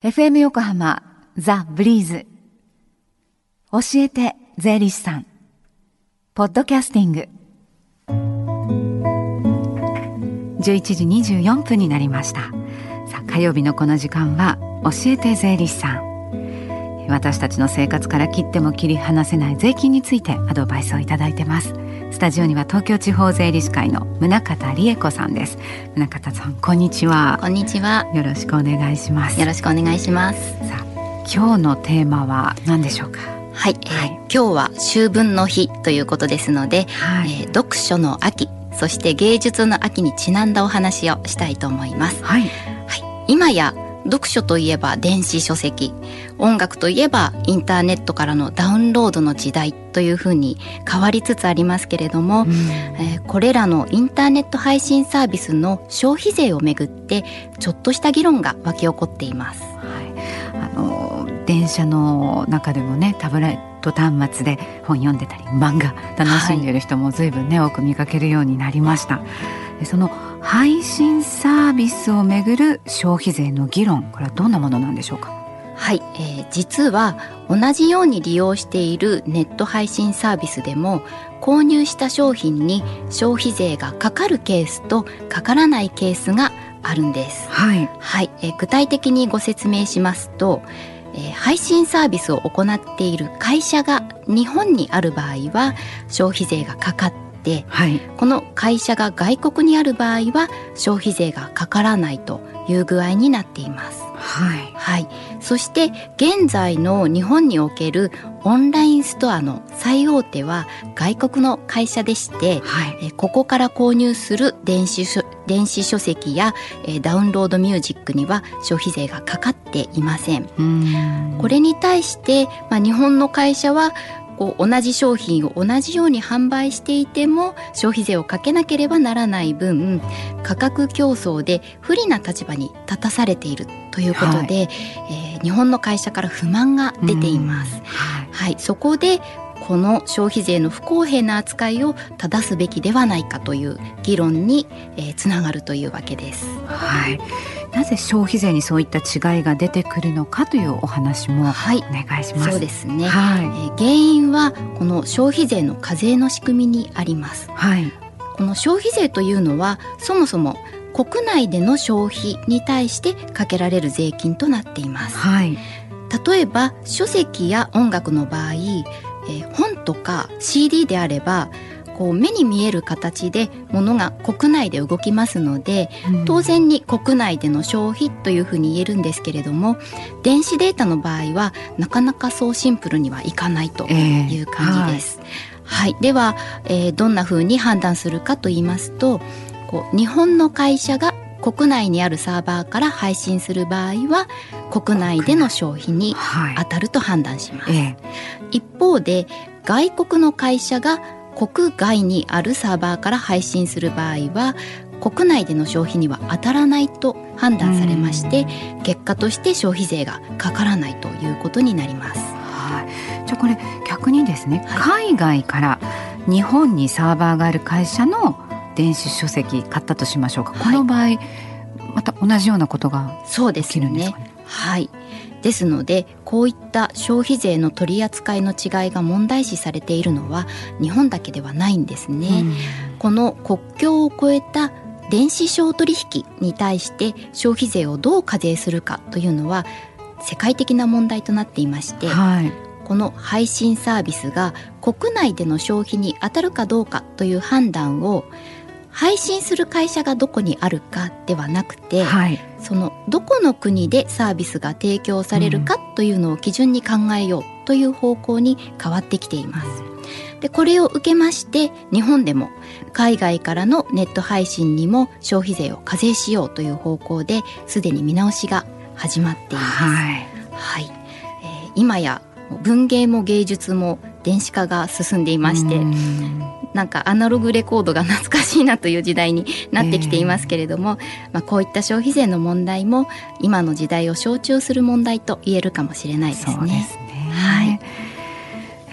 FM 横浜ザ・ブリーズ。教えて税理士さん。ポッドキャスティング。11時24分になりました。さあ火曜日のこの時間は教えて税理士さん。私たちの生活から切っても切り離せない税金についてアドバイスをいただいてます。スタジオには東京地方税理士会の宗方理恵子さんです。宗方さんこんにちは。こんにちは。よろしくお願いします。よろしくお願いします。さあ今日のテーマは何でしょうか？はい、はい、えー、今日は秋分の日ということですので、はい、えー、読書の秋そして芸術の秋にちなんだお話をしたいと思います。はい、はい、今や読書といえば電子書籍音楽といえばインターネットからのダウンロードの時代というふうに変わりつつありますけれども、うん、えー、これらのインターネット配信サービスの消費税をめぐってちょっとした議論が沸き起こっています。はい、あの電車の中でもねタブレット端末で本読んでたり漫画楽しんでいる人も随分ね、はい、多く見かけるようになりました。その配信サービスをめぐる消費税の議論これはどんなものなんでしょうか？はい、えー、実は同じように利用しているネット配信サービスでも購入した商品に消費税がかかるケースとかからないケースがあるんです。はい、はい、えー、具体的にご説明しますと、えー、配信サービスを行っている会社が日本にある場合は消費税がかかってで、はい、この会社が外国にある場合は消費税がかからないという具合になっています。はい、はい、そして現在の日本におけるオンラインストアの最大手は外国の会社でして、はい、えここから購入する電子書電子書籍や、えダウンロードミュージックには消費税がかかっていません。これに対して、まあ、日本の会社はこう同じ商品を同じように販売していても消費税をかけなければならない分価格競争で不利な立場に立たされているということで、はい、えー、日本の会社から不満が出ています。はい、はい、そこでこの消費税の不公平な扱いを正すべきではないかという議論に、えー、つながるというわけです。はい。なぜ消費税にそういった違いが出てくるのかというお話もお願いします。はい、そうですね、はい、えー、原因はこの消費税の課税の仕組みにあります。はい、この消費税というのはそもそも国内での消費に対してかけられる税金となっています。はい、例えば書籍や音楽の場合えー、本とか CD であればこう目に見える形で物が国内で動きますので、うん、当然に国内での消費というふうに言えるんですけれども電子データの場合はなかなかそうシンプルにはいかないという感じです。えー、はい、はい、では、えー、どんなふうに判断するかと言いますとこう日本の会社が国内にあるサーバーから配信する場合は国内での消費に当たると判断します、はいえ。一方で外国の会社が国外にあるサーバーから配信する場合は国内での消費には当たらないと判断されまして結果として消費税がかからないということになります。はい、じゃあこれ逆にですね、はい、海外から日本にサーバーがある会社の電子書籍買ったとしましょうか、この場合また同じようなことが起きるんですかね。はい。ですのでこういった消費税の取り扱いの違いが問題視されているのは日本だけではないんですね。この国境を越えた電子商取引に対して消費税をどう課税するかというのは世界的な問題となっていまして、はい、この配信サービスが国内での消費に当たるかどうかという判断を配信する会社がどこにあるかではなくて、はい、そのどこの国でサービスが提供されるかというのを基準に考えようという方向に変わってきています。でこれを受けまして日本でも海外からのネット配信にも消費税を課税しようという方向ですでに見直しが始まっています。はい、はい、えー、今や文芸も芸術も電子化が進んでいましてなんかアナログレコードが懐かしいなという時代になってきていますけれども、えー、まあ、こういった消費税の問題も今の時代を象徴する問題と言えるかもしれないですね。そうですね。はい。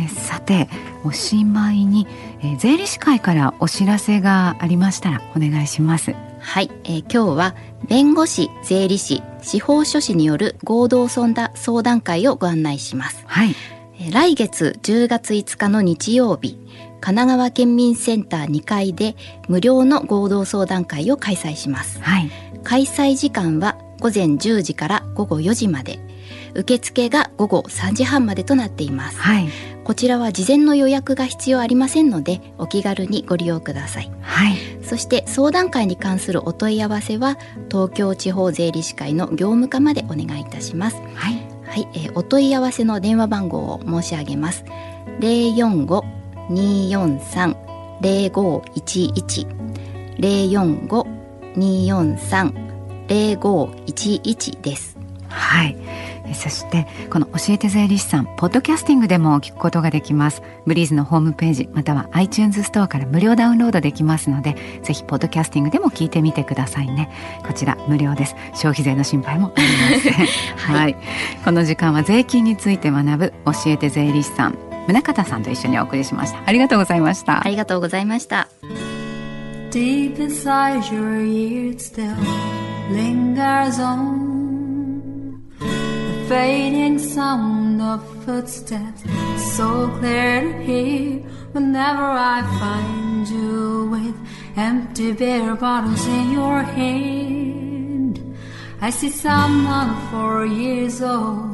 えさておしまいに、えー、税理士会からお知らせがありましたらお願いします。はい、えー今日は弁護士税理士司法書士による合同相談相談会をご案内します。はい。えー来月10月5日の日曜日神奈川県民センター2階で無料の合同相談会を開催します。はい。開催時間は午前10時から午後4時まで。受付が午後3時半までとなっています。はい。こちらは事前の予約が必要ありませんのでお気軽にご利用ください。はい。そして相談会に関するお問い合わせは東京地方税理士会の業務課までお願いいたします。はい。はい、えーお問い合わせの電話番号を申し上げます。零四五二四三零五一一。零四五二四三零五一一です。はい。えそしてこの教えて税理士さんポッドキャスティングでも聞くことができます。ブリーズのホームページまたは iTunes ストアから無料ダウンロードできますのでぜひポッドキャスティングでも聞いてみてくださいね。こちら無料です。消費税の心配もありません。はい。はい、この時間は税金について学ぶ教えて税理士さん宗方さんと一緒にお送りしましたありがとうございました、ありがとうございました。Deep inside your ears still lingers on the fading sound of footsteps, so clear to hear whenever I find you with empty beer bottles in your hand. I see someone four years old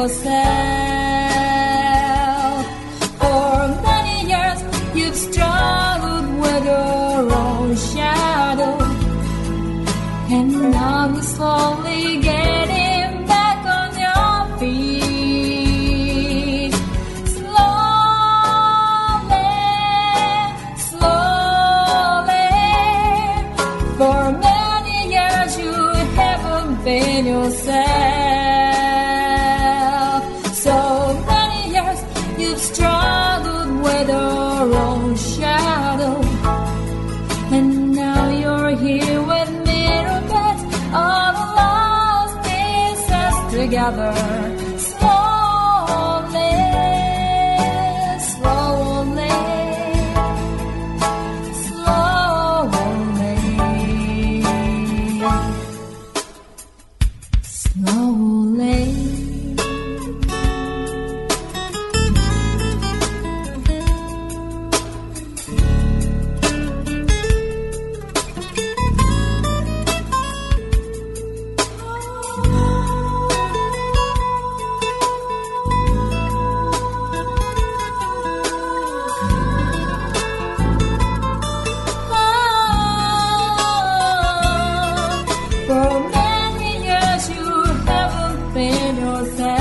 yourself. For many years you've struggled with your own shadow. And now you're slowly struggled with our own shadow. And now you're here with mirror bits all the lost pieces together. Pedro said.